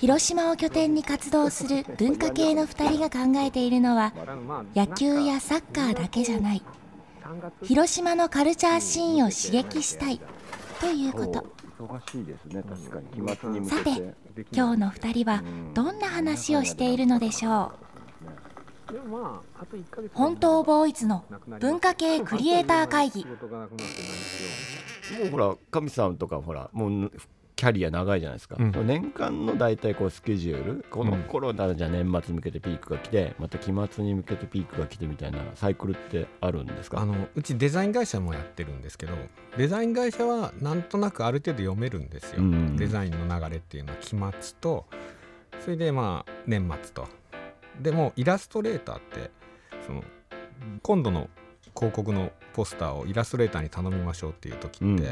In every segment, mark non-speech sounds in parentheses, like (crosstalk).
広島を拠点に活動する文化系の2人が考えているのは野球やサッカーだけじゃない。広島のカルチャーシーンを刺激したい。ということ。さて今日の2人はどんな話をしているのでしょう？本当ボーイズの文化系クリエイター会議。もうほら神さんとかほらもうキャリア長いじゃないですか、うん、年間の大体こうスケジュールこの頃ならじゃあ年末に向けてピークが来てまた期末に向けてピークが来てみたいなサイクルってあるんですか？あのうちデザイン会社もやってるんですけどデザイン会社はなんとなくある程度読めるんですよ、うん、デザインの流れっていうのは期末とそれでまあ年末と。でもイラストレーターってその今度の広告のポスターをイラストレーターに頼みましょうっていう時って、うん、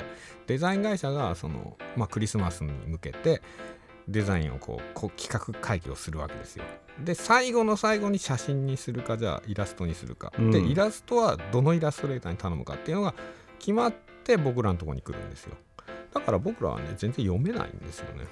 デザイン会社がその、まあ、クリスマスに向けてデザインをこうこう企画会議をするわけですよ。で最後の最後に写真にするかじゃあイラストにするか、うん、でイラストはどのイラストレーターに頼むかっていうのが決まって僕らのとこに来るんですよ。だから僕らはね全然読めないんですよね。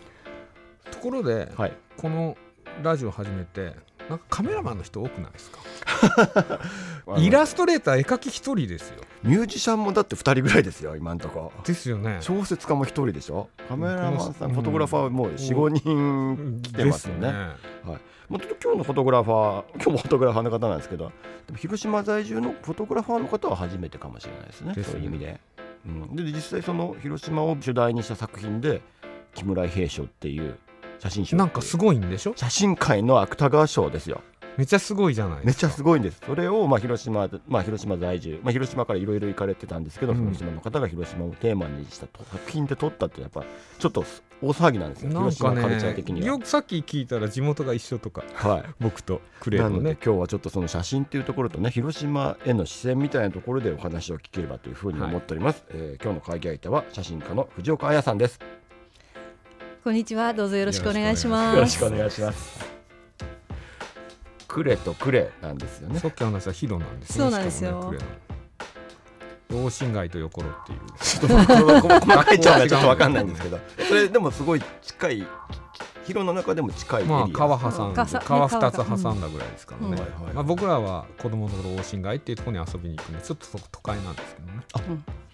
ところで、はい、このラジオ始めてなんかカメラマンの人多くないですか？(laughs) イラストレーター絵描き一人ですよ。ミュージシャンもだって2人ぐらいですよ今んとこ。ですよね。小説家も1人でしょ？カメラマンさん、フォトグラファーもう45人来てますよね、ね、はい。もと今日のフォトグラファー (laughs) 今日もフォトグラファーの方なんですけどでも広島在住のフォトグラファーの方は初めてかもしれないですね、ね、そういう意味で、うん、で実際その広島を主題にした作品で木村平賞っていう写真賞なんかすごいんでしょ？写真界の芥川賞ですよ。めっちゃすごいじゃないめっちゃすごいんです。それをまあ広島、まあ、広島在住、まあ、広島からいろいろ行かれてたんですけど、うん、広島の方が広島をテーマにした作品で撮ったってやっぱちょっと大騒ぎなんですよ、ね、広島カルチャー的には。よくさっき聞いたら地元が一緒とか、はい、僕とクレーのね今日はちょっとその写真っていうところとね広島への視線みたいなところでお話を聞ければというふうに思っております、はい、えー、今日の会議相手は写真家の藤岡彩さんですこんにちは。どうぞよろしくお願いします。よろしくお願いします。クレとクレなんですよね。さっき話はヒロなんですね。そうなんですよ。同心街と横路っていう。(laughs) ちょっと細かいちゃうがちょっとわかん。ないんですけど、それでもすごい近い。ヒロの中でも近いまあ川挟んで川二つ挟んだぐらいですからね。まあ僕らは子供の頃大心街っていうところに遊びに行くんでちょっと都会なんですけどね。あ、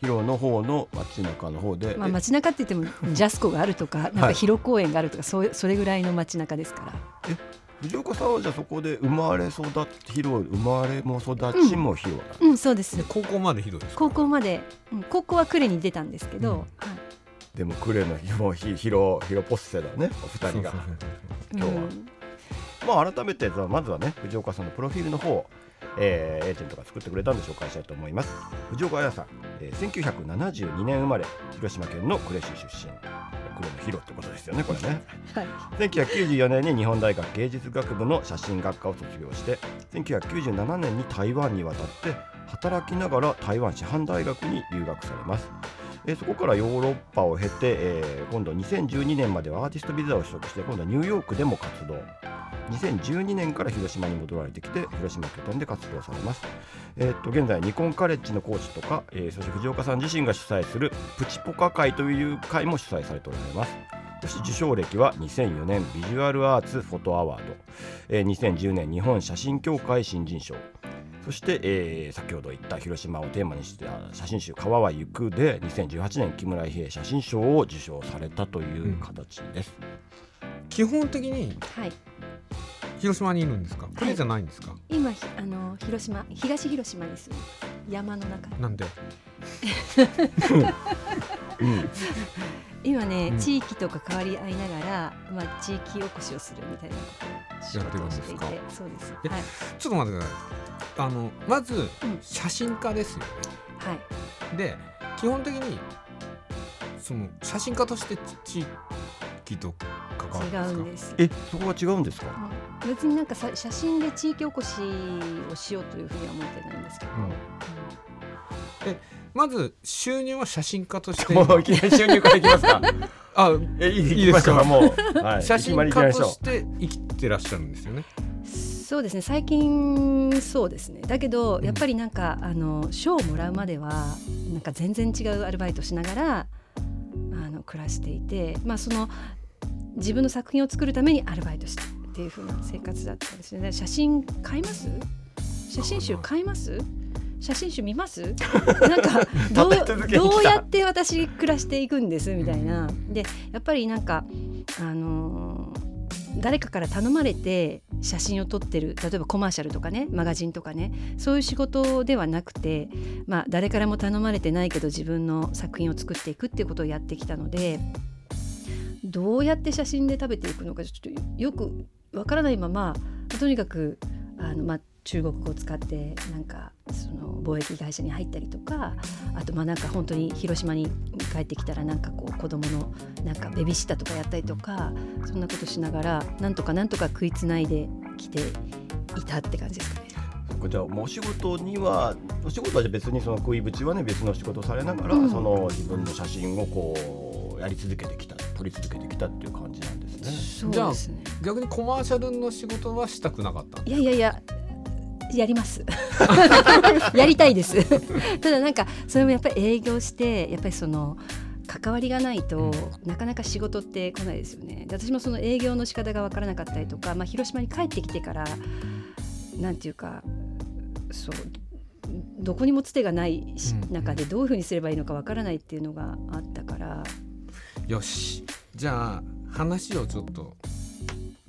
ヒロの方の街中の方で。まあ街中って言っても (laughs) ジャスコがあるとかなんか広公園があるとかそうそれぐらいの街中ですから。え藤岡さんはじゃあそこで生まれ育って広生まれも育ちも広な、うん、うん、そうです。高校まで広い高校まで、うん、高校は呉に出たんですけど、うん、はい、でも呉の広広広ポッセだね。お二人が。今日は、まあ改めてまずはね藤岡さんのプロフィールの方えー、エージェントが作ってくれたんで紹介したいと思います。藤岡彩さん、えー、1972年生まれ広島県の呉市出身。黒のヒロってことですよねこれね、はい、1994年に日本大学芸術学部の写真学科を卒業して1997年に台湾に渡って働きながら台湾師範大学に留学されますえー、そこからヨーロッパを経て、えー、今度2012年まではアーティストビザを取得して今度はニューヨークでも活動。2012年から広島に戻られてきて広島拠点で活動されます、えー、っと現在ニコンカレッジの講師とか、え、そして藤岡さん自身が主催するプチポカ会という会も主催されておられます。そして受賞歴は2004年ビジュアルアーツフォトアワード、えー、2010年日本写真協会新人賞。そして、えー、先ほど言った広島をテーマにした写真集「川は行く」で2018年木村伊兵衛写真賞を受賞されたという形です。うん、基本的に、はい、広島にいるんですか？これじゃないんですか？はい、今あの広島東広島に住む山の中。なんで？(laughs) うん、今ね、うん、地域とか変わり合いながら、まあ地域おこしをするみたいな仕事をしていて、そうです。はい。ちょっと待ってください。あのまず写真家ですよ。ね。うん、はい。で基本的にその写真家として地域と関違うんです。えそこが違うんですか、うん、別になんかさ写真で地域おこしをしようというふうには思ってないんですけど、うん。えまず収入は写真家として。も (laughs) ういきなり収入からいきますか。あえいいですか？もう、はい、写真家として生きてらっしゃるんですよねそうですね。最近そうですね。だけどやっぱりなんか、あの賞をもらうまではなんか全然違うアルバイトしながらあの暮らしていてまあその自分の作品を作るためにアルバイトしてっていう風な生活だったんですよね。写真買います？写真集買います？写真集見ます？なんか (laughs) どうどうやって私暮らしていくんですみたいな。でやっぱりなんかあのー、誰かから頼まれて写真を撮ってる例えばコマーシャルとかねマガジンとかねそういう仕事ではなくて、まあ、誰からも頼まれてないけど自分の作品を作っていくっていうことをやってきたのでどうやって写真で食べていくのかちょっとよくわからないままとにかくあの、まあ、中国語を使ってなんかその貿易会社に入ったりとかあとまあなんか本当に広島に帰ってきたらなんかこう子供のなんかベビーシッターとかやったりとかそんなことしながらなんとかなんとか食いつないできていたって感じですかね。じゃあお仕事にはお仕事は別にその食いぶちはね別の仕事されながら、うん、その自分の写真をこうやり続けてきた撮り続けてきたっていう感じなんですね。じゃあ逆にコマーシャルの仕事はしたくなかったいやいやいややります。(laughs) やりたいです。(laughs) ただなんかそれもやっぱり営業してやっぱりその関わりがないとなかなか仕事って来ないですよね。私もその営業の仕方が分からなかったりとか、まあ、広島に帰ってきてからなんていうかそうどこにもつてがない中でどういうふうにすればいいのか分からないっていうのがあったから、よし。じゃあ話をちょっと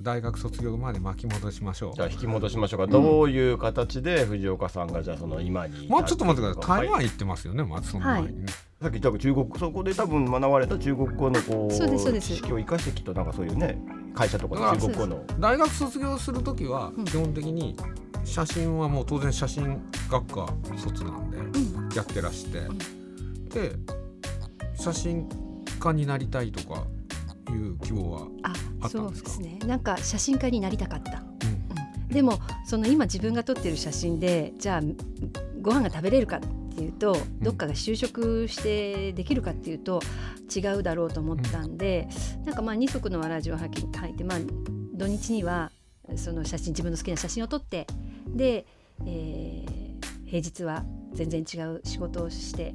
大学卒業まで巻き戻しましょう。じゃあ引き戻しましょうか、どういう形で藤岡さんがじゃあその今にまあちょっと待ってください。台湾行ってますよねまずその前にね、はい、さっき言った中国そこで多分学ばれた中国語のこう知識を生かしてきっとなんかそういうね会社とか中国語の大学卒業する時は基本的に写真はもう当然写真学科卒なんでやってらして、で写真家になりたいとかいう希望はあったんですか？そうですね。なんか写真家になりたかった、うん。うん、でもその今自分が撮ってる写真でじゃあご飯が食べれるかっていうとどっかが就職してできるかっていうと違うだろうと思ったんで、うん、なんかまあ二足のわらじを履いて、まあ、土日にはその写真自分の好きな写真を撮ってで、えー、平日は全然違う仕事をして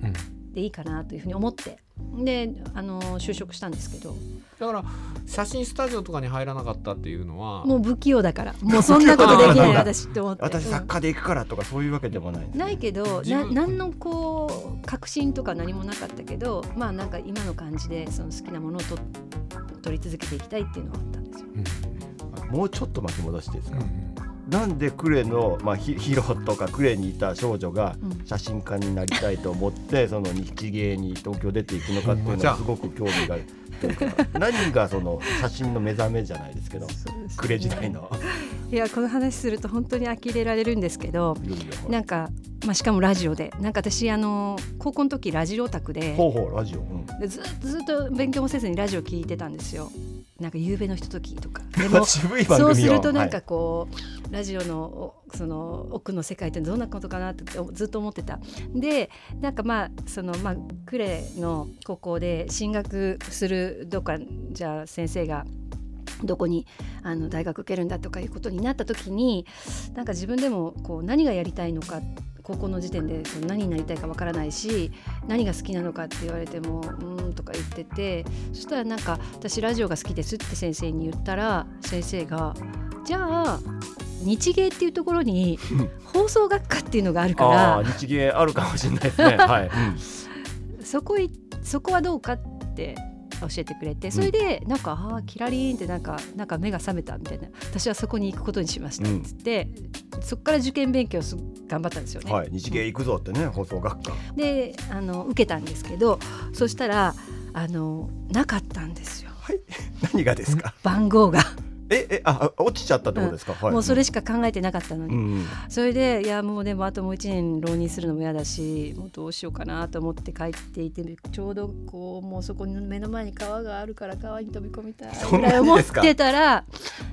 でいいかなというふうに思ってであの就職したんですけど。だから写真スタジオとかに入らなかったっていうのはもう不器用だから。(laughs) もうそんなことできない私って思って。私作家で行くからとかそういうわけでもない、ね、ないけどな何のこう確信とか何もなかったけどまあなんか今の感じでその好きなものをと撮り続けていきたいっていうのはあったんですよ、うん、もうちょっと巻き戻してですか、うんなんでクレの、まあ、ヒヒロとかクレにいた少女が写真家になりたいと思って、うん、その日芸に東京出ていくのかっていうのはすごく興味がある。何がその写真の目覚めじゃないですけど、ね、クレ時代の。いやこの話すると本当に呆れられるんですけどなんか、まあ、しかもラジオでなんか私あの高校の時ラジオオタクでほうほうラジオ、うん、でずずっと勉強もせずにラジオ聞いてたんですよ。なんか夕べのひとときとか。(laughs) でもそうするとなんかこう、はい、ラジオのその奥の世界ってどんなことかなってずっと思ってた。でなんかまあそのまあ呉の高校で進学するどっかじゃあ先生がどこにあの大学受けるんだとかいうことになった時になんか自分でもこう何がやりたいのか高校の時点でその何になりたいかわからないし何が好きなのかって言われてもうんとか言っててそしたらなんか私ラジオが好きですって先生に言ったら先生がじゃあ日芸っていうところに放送学科っていうのがあるから日芸あるかもしれないですね。はい、うん、そこいそこはどうかって教えてくれてそれでなんか、ああキラリンってなんかなんか目が覚めたみたいな私はそこに行くことにしましたっつって、うん、そこから受験勉強す頑張ったんですよね。はい、日芸行くぞってね、放送学科。であの受けたんですけどそしたらあのなかったんですよ。はい、(laughs) 何がですか？番号が。ええあ落ちちゃったってことですか、うん。はい、もうそれしか考えてなかったのに、うん、それでいやもうでもあともう1年浪人するのも嫌だしもうどうしようかなと思って帰っていてちょうどこうもうそこに目の前に川があるから川に飛び込みたいぐらい思ってたら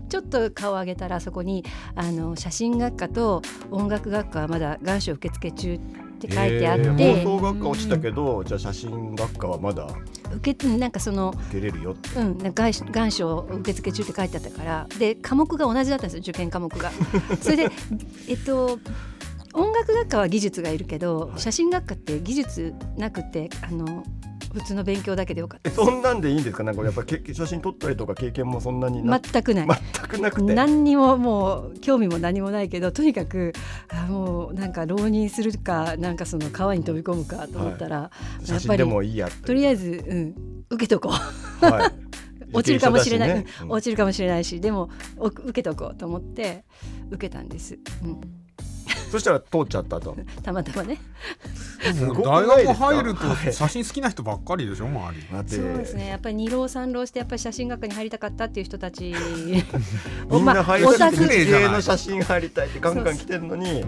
ちょっと顔を上げたらそこにあの写真学科と音楽学科はまだ願書受付中って書いてあって、えー、放送学科落ちたけど、うん、じゃあ写真学科はまだ受けなんかその受けれるようん、願願書受付中って書いてあったから。で科目が同じだったんですよ受験科目が。(laughs) それでえっと音楽学科は技術がいるけど、はい、写真学科って技術なくてあの普通の勉強だけでよかった。そんなんでいいんですか？なんかやっぱ写真撮ったりとか経験もそんなに全くない。全くなくて。何にももう興味も何もないけどとにかくあもうなんか浪人するかなんかその川に飛び込むかと思ったら、はい、やっぱりとりあえず、うん、受けとこう、はい、(laughs) 落ちるかもしれない、ね。うん、落ちるかもしれないしでも受けとこうと思って受けたんです。うんそしたら通っちゃったと。(laughs) たまたまね。大学入ると写真好きな人ばっかりでしょ周り。そうですね。やっぱり二浪三浪してやっぱり写真学科に入りたかったっていう人たち。みんな入りたくての写真入りたいってガンガン来てるのに。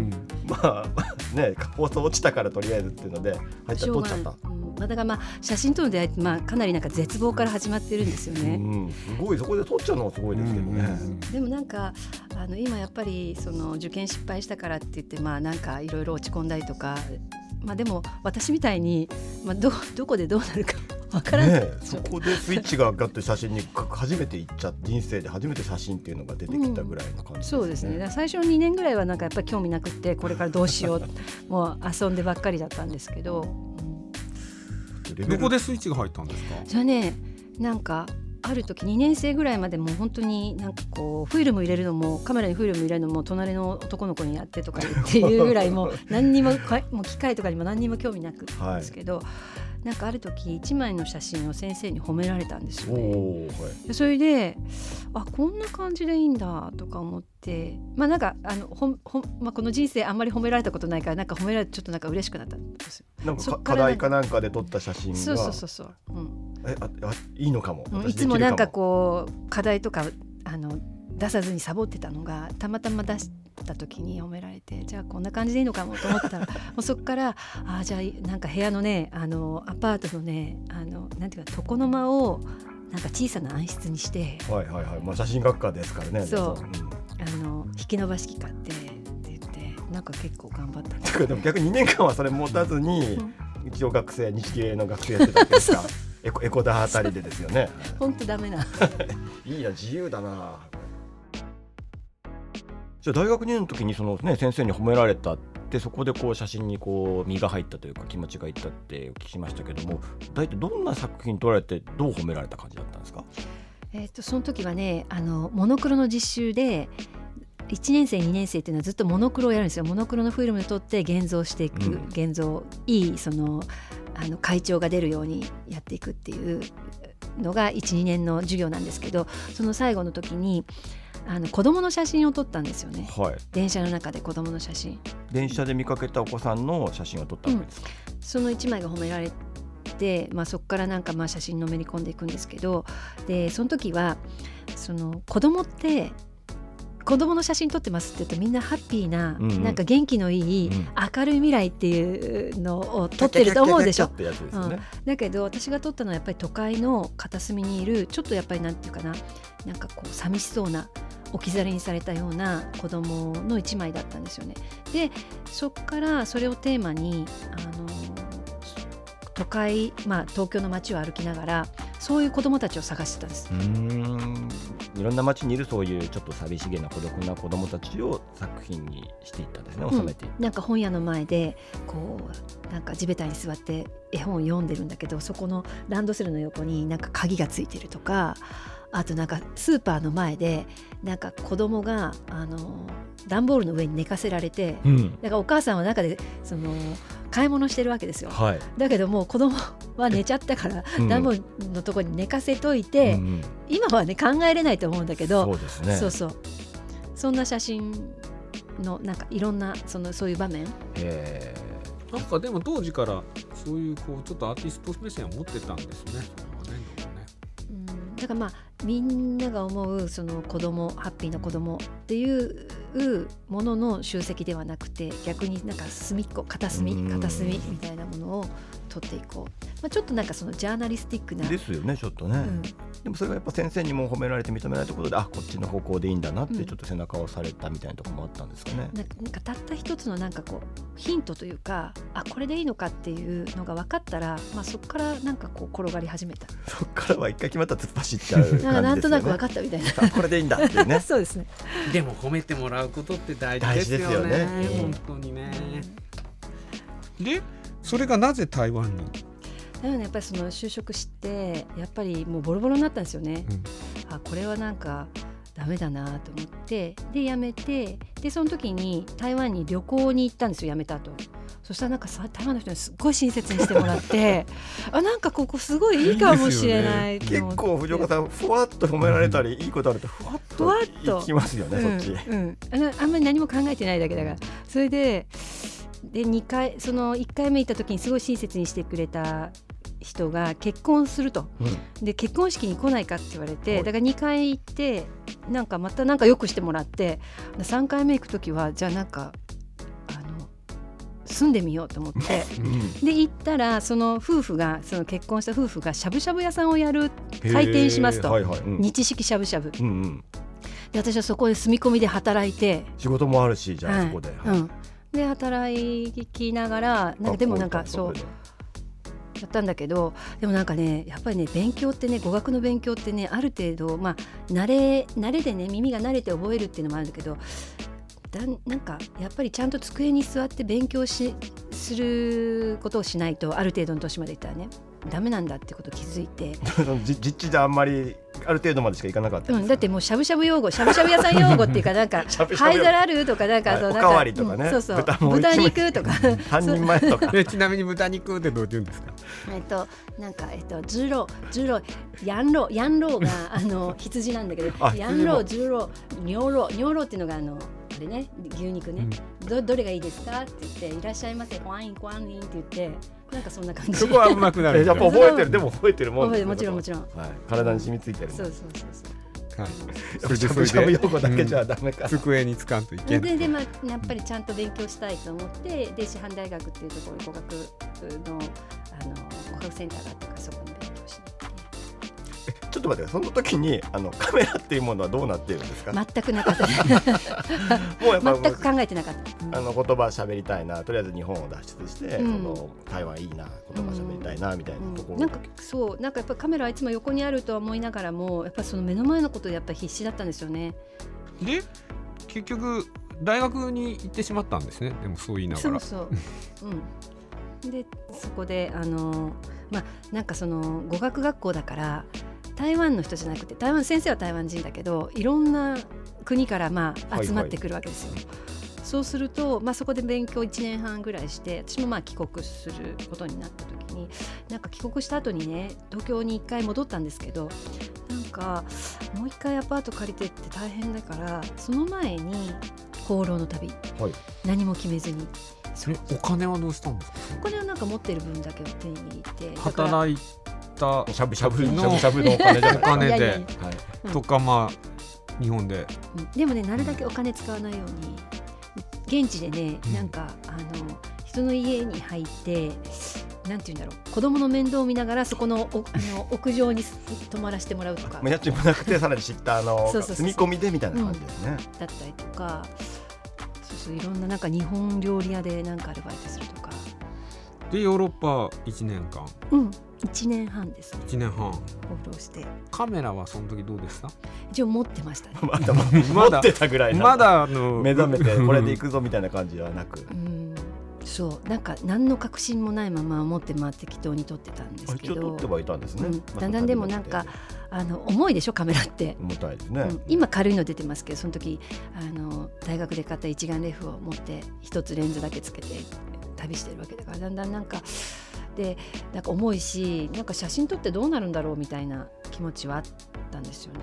まあね放送落ちたからとりあえずっていうので入ったら取っちゃった。まあ、だからまあ写真との出会いまあかなりなんか絶望から始まってるんですよね。うん、すごいそこで撮っちゃうのはすごいですけどね。でもなんかあの今やっぱりその受験失敗したからって言ってまあなんかいろいろ落ち込んだりとか。まあ、でも私みたいに、まあ、どどこでどうなるかわからない、ね、そこでスイッチが上がって写真に初めて行っちゃ人生で初めて写真っていうのが出てきたぐらいの感じ、ね。うん、そうですね。最初の2年ぐらいはなんかやっぱり興味なくてこれからどうしようもう遊んでばっかりだったんですけど、どこでスイッチが入ったんですか？じゃあねなんかある時2年生ぐらいまでも本当になんかこうフィルム入れるのもカメラにフィルム入れるのも隣の男の子にやってとかっていうぐらいもう何にももう機械とかにも何にも興味なくんですけど、はい、なんかある時1枚の写真を先生に褒められたんですよね。はい、それであこんな感じでいいんだとか思ってまあなんかあのほほ、まあ、この人生あんまり褒められたことないからなんか褒められてちょっとなんか嬉しくなったんですよ。なんか課題かなんかで撮った写真が。そうそうそうそう、うん、えああいいのかも。いつもなんかこう課題とかあの出さずにサボってたのがたまたま出した時に褒められてじゃあこんな感じでいいのかもと思ったら (laughs) もうそこからあじゃあなんか部屋のねあのアパートのねあのなんていうか床の間をなんか小さな暗室にしてはいはいはい。まあ写真学科ですからね。そう、う。ん、あの引き伸ばし機買ってって言ってなんか結構頑張った (laughs) でも逆に2年間はそれ持たずに、一応学生日系の学生やってたんですか。(laughs) エコエコダあたりでですよね。本当ダメな。いいや自由だな。じゃあ大学2年の時にそのね先生に褒められたってそこでこう写真にこう身が入ったというか気持ちがいったってお聞きしましたけども大体どんな作品撮られてどう褒められた感じだったんですか？えっとその時はねあのモノクロの実習で1年生2年生っていうのはずっとモノクロをやるんですよ。モノクロのフィルムで撮って現像していく、うん、現像いいそのあの会長が出るようにやっていくっていうのが12年の授業なんですけどその最後の時にあの子供の写真を撮ったんですよね、はい、電車の中で子供の写真。電車で見かけたお子さんの写真を撮ったわけですか、うん、その1枚が褒められて、まあ、そこからなんかまあ写真のめり込んでいくんですけどでその時はその子供って子供の写真撮ってますって言うとみんなハッピーな、うんうん、なんか元気のいい、明るい未来っていうのを撮ってると思うでしょ。だけど私が撮ったのはやっぱり都会の片隅にいるちょっとやっぱりなんていうかななんかこう寂しそうな置き去りにされたような子供の一枚だったんですよね。でそこからそれをテーマにあの都会、まあ、東京の街を歩きながらそういう子どもたちを探してたんです。うんいろんな街にいるそういうちょっと寂しげな孤独な子どもたちを作品にしていったんですね収めてうん、なんか本屋の前でこうなんか地べたに座って絵本を読んでるんだけどそこのランドセルの横になんか鍵がついてるとかあとなんかスーパーの前でなんか子供があの段ボールの上に寝かせられて、うん、だからお母さんは中でその買い物してるわけですよ、はい、だけどもう子供は寝ちゃったから段ボールのところに寝かせといて、うん、今はね考えれないと思うんだけどそうです、ね、そうそう。そんな写真のなんかいろんなそのそういう場面。なんかでも当時からそういうこうちょっとアーティスト目線を持ってたんですね。だからまあみんなが思うその子供ハッピーな子供っていうものの集積ではなくて逆になんか隅っこ片隅片隅みたいなものを取っていこう、まあ、ちょっとなんかそのジャーナリスティックなですよねちょっとね、うん、でもそれがやっぱ先生にも褒められて認められたことであこっちの方向でいいんだなってちょっと背中を押されたみたいなところもあったんですかね、なんかたった一つのなんかこうヒントというかあこれでいいのかっていうのが分かったら、まあ、そこからなんかこう転がり始めた。そこからは一回決まったら突っ走っちゃう感じですよ、ね、なんとなく分かったみたいな。(laughs) これでいいんだっていうね。(laughs) そうですね。でも褒めてもらうことって大事ですよね、ね、本当にね、でそれがなぜ台湾に？だよねやっぱりその就職してやっぱりもうボロボロになったんですよね、うん、あこれはなんかダメだなと思ってで辞めてでその時に台湾に旅行に行ったんですよ辞めた後。そしたらなんか台湾の人にすっごい親切にしてもらって (laughs) あなんかここすごいいいかもしれないい、ね、結構藤岡さんふわっと褒められたり、うん、いいことあるとふわっといきますよね、うん、そっち、うん、あんまり何も考えてないだけだから。それでで2回その1回目行った時にすごい親切にしてくれた人が結婚すると、うん、で結婚式に来ないかって言われて、だから2回行ってなんかまたなんかよくしてもらって3回目行く時はじゃあなんか住んでみようと思って、(laughs) うん、で行ったらその夫婦がその結婚した夫婦がしゃぶしゃぶ屋さんをやる開店しますと、はいはいうん、日式しゃぶしゃぶ。うんうん。で私はそこで住み込みで働いて。仕事もあるしじゃあ、はい、そこで、はい、うん、で働きながらなんかでもなんかそう。やったんだけどでもなんかねやっぱりね勉強ってね語学の勉強ってねある程度まあ慣れ慣れでね耳が慣れて覚えるっていうのもあるんだけどだなんかやっぱりちゃんと机に座って勉強しすることをしないとある程度の年までいったらねダメなんだってこと気づいて。(laughs) 実地であんまりある程度までしかいかなかった、うん、だってもうしゃぶしゃぶ用語しゃぶしゃぶ屋さん用語っていうかなんか (laughs) 灰皿あるとかなんかそうなんかおかわりとかね、うん、そうそう。豚肉とか。(laughs) 半人前とか。ちなみに豚肉ってどう言うんですか？えっとなんかえっとズロズロヤンロヤンロがあの羊なんだけどヤンロズロニョロニョロっていうのがあのあれね牛肉ね、うん、どどれがいいですかって言っていらっしゃいませワインワインって言ってなんかそんな感じ。そこはうまくなる。(laughs) やっぱ覚えてる、でも覚えてるもん、ね。もちろんもちろん。はい、体に染みついてる。そうそうそうそう。はい、それでそれでしゃぶ用語だけじゃダメか、うん、机につかんといけないでで、まあ、やっぱりちゃんと勉強したいと思ってで師範大学っていうところ語学のあの語学センターがあったからそこにちょっと待ってその時にあのカメラっていうものはどうなっているんですか？全くなかった。(laughs) もうやっぱ全く考えてなかった、うん、あの言葉喋りたいなとりあえず日本を脱出して、うん、その台湾いいな言葉喋りたいなみたいなところ、うん、なんかそうなんかやっぱカメラはいつも横にあるとは思いながらもやっぱその目の前のことでやっぱ必死だったんですよね。で結局大学に行ってしまったんですね。でもそう言いながら。そうそう、うん、でそこであのまあなんかその語学学校だから台湾の人じゃなくて台湾先生は台湾人だけどいろんな国からまあ集まってくるわけですよ。はいはい、そうすると、まあ、そこで勉強1年半ぐらいして私もまあ帰国することになった時になんか帰国した後にね東京に1回戻ったんですけどなんかもう1回アパート借りてって大変だからその前に放浪の旅、はい、何も決めずに。お金はどうしたんですか？お金はなんか持ってる分だけを手に入れて働いったしゃぶしゃぶのお金で (laughs) お金で。とかまあ日本で、でもねなるだけお金使わないように現地でね、なんかあの人の家に入ってなんて言うんだろう。子供の面倒を見ながらそこのおあの屋上に泊まらせてもらうとか。家賃もなくてさらに知ったあの住み込みでみたいな感じですね、だったりとかそうそういろんななんか日本料理屋でなんかアルバイトするとか。でヨーロッパ1年間。うん1年半ですね。1年半。放浪して。カメラはその時どうでした？一応持ってましたね。(laughs) まだ持ってたぐらいまだあの目覚めてこれでいくぞみたいな感じではなく。うん。そう。なんか何の確信もないまま持って回って適当に撮ってたんですけど。撮ってはいたんですね、うん、だんだんでもなんかあの重いでしょカメラって。重たいですね、うん、今軽いの出てますけどその時あの大学で買った一眼レフを持って一つレンズだけつけて旅してるわけだからだんだんなんかでなんか重いしなんか写真撮ってどうなるんだろうみたいな気持ちはあったんですよね。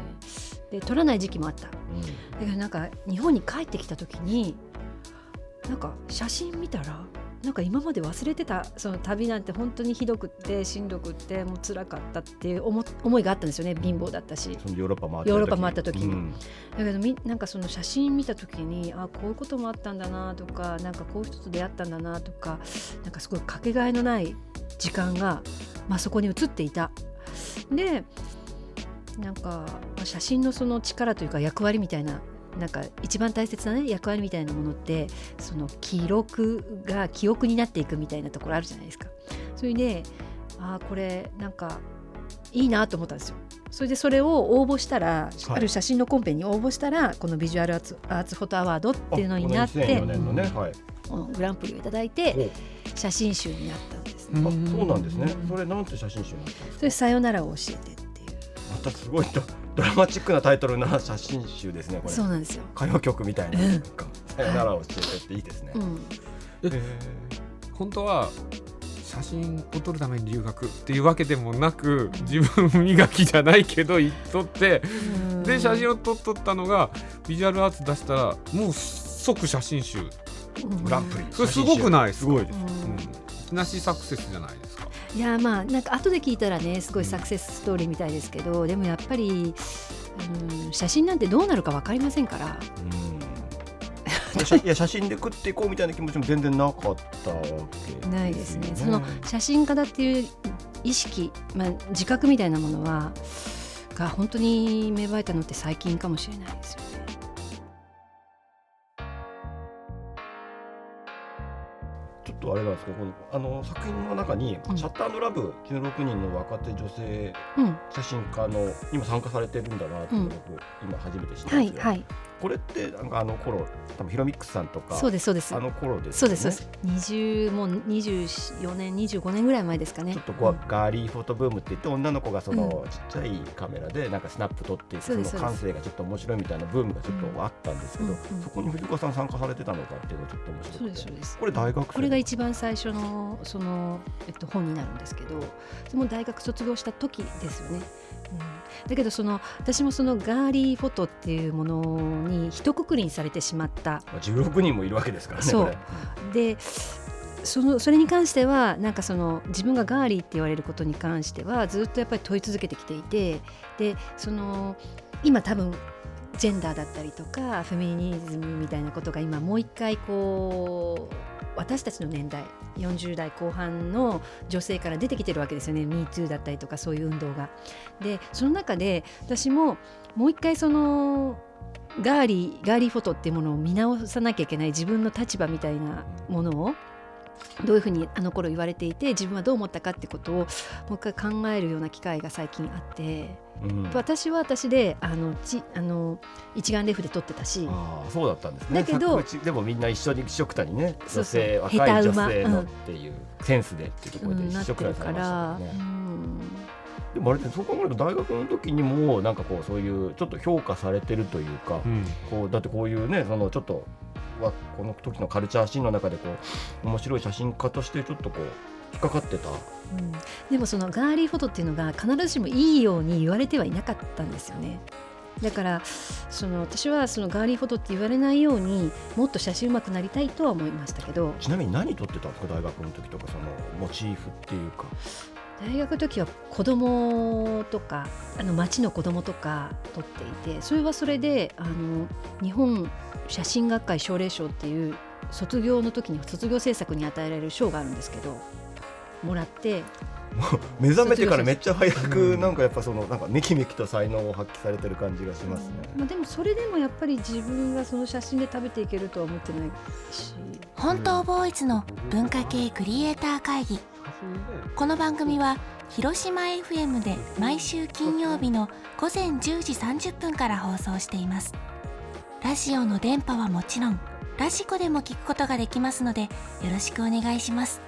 で撮らない時期もあった。うん、だけどなんか日本に帰ってきた時になんか写真見たらなんか今まで忘れてたその旅なんて本当にひどくってしんどくってもう辛かったっていう思思いがあったんですよね貧乏だったし。ヨーロッパ回ったヨーロッパ回った時に、うん、だけどみなんかその写真見た時にあこういうこともあったんだなとかなんかこういう人と出会ったんだなとかなんかすごいかけがえのない時間が、まあ、そこに映っていた。でなんか写真のその力というか役割みたいななんか一番大切な、ね、役割みたいなものってその記録が記憶になっていくみたいなところあるじゃないですか。それでああこれなんかいいなと思ったんですよ。それでそれを応募したら、はい、ある写真のコンペに応募したらこのビジュアルアーツアーツフォトアワードっていうのになって、ねはい、グランプリをいただいて写真集になったんです、ね、あそうなんですね。それなんて写真集。それさよならを教えてっていう。またすごいとドラマチックなタイトルな写真集ですねこれ。そうなんですよ。歌謡曲みたいな、うん、さよならを教えてっていいですね、うん、え本当は写真を撮るために留学っていうわけでもなく自分磨きじゃないけど撮ってで写真を撮っとったのがビジュアルアーツ出したらもう即写真集。グランプリそれすごくないすごいです、うん、なしサクセスじゃないですかいやまあなんか後で聞いたらねすごいサクセスストーリーみたいですけどでもやっぱり、うん、写真なんてどうなるか分かりませんから。いや (laughs) 写真で食っていこうみたいな気持ちも全然なかったわけ、ね、ないですね。その写真家だっていう意識、まあ、自覚みたいなものはが本当に芽生えたのって最近かもしれないですよね。とあれなんですけどあの作品の中に「シャッターラブ」16人の若手女性写真家の、今参加されてるんだなって僕、今初めて知ったんですはいはい、これってなんかあの頃多分ヒロミックスさんとかそうですそうです。あの頃です、ね、そうですそうです。20もう24年25年ぐらい前ですかね。ちょっとこう、ガーリーフォトブームって言って女の子がその、ちっちゃいカメラでなんかスナップ撮ってその感性がちょっと面白いみたいなブームがちょっとあったんですけど、そこに藤子さん参加されてたのかっていうのがちょっと面白くてそうですこれ大学これが一番最初のその、えっと、本になるんですけどその大学卒業した時ですよね。うん、だけどその私もそのガーリーフォトっていうものに一括りにされてしまった。16人もいるわけですからねそう。でそのそれに関してはなんかその自分がガーリーって言われることに関してはずっとやっぱり問い続けてきていてでその今多分ジェンダーだったりとかフェミニズムみたいなことが今もう一回こう私たちの年代40代後半の女性から出てきてるわけですよね MeToo だったりとかそういう運動が。でその中で私ももう一回そのガーリーガーリーフォトっていうものを見直さなきゃいけない自分の立場みたいなものをどういうふうにあの頃言われていて自分はどう思ったかってことをもう一回考えるような機会が最近あって、うん、私は私であのちあの一眼レフで撮ってたしあそうだったんですね。だけどでもみんな一緒に一緒くたにね女性若い女性のっていう、センスでっていうところで一緒くたにされましたね。でもあれってそう考えると大学の時にもなんかこうそういうちょっと評価されてるというか、うん、こうだってこういうねそのちょっとはこの時のカルチャーシーンの中でこう面白い写真家としてちょっとこう引っかかってた、うん、でもそのガーリーフォトっていうのが必ずしもいいように言われてはいなかったんですよね。だからその私はそのガーリーフォトって言われないようにもっと写真うまくなりたいとは思いましたけど。ちなみに何撮ってたんですか大学の時とかそのモチーフっていうか。大学の時は子供とかあの町の子供とか撮っていてそれはそれであの日本写真学会奨励賞っていう卒業の時に卒業制作に与えられる賞があるんですけどもらって (laughs) 目覚めてからめっちゃ早くなんかやっぱそのなんかめきめきと才能を発揮されてる感じがしますね、まあ、でもそれでもやっぱり自分がその写真で食べていけるとは思ってないし。本当ボーイズの文化系クリエイター会議。この番組は広島 FM で毎週金曜日の午前10時30分から放送していますラジオの電波はもちろんラジコでも聞くことができますのでよろしくお願いします。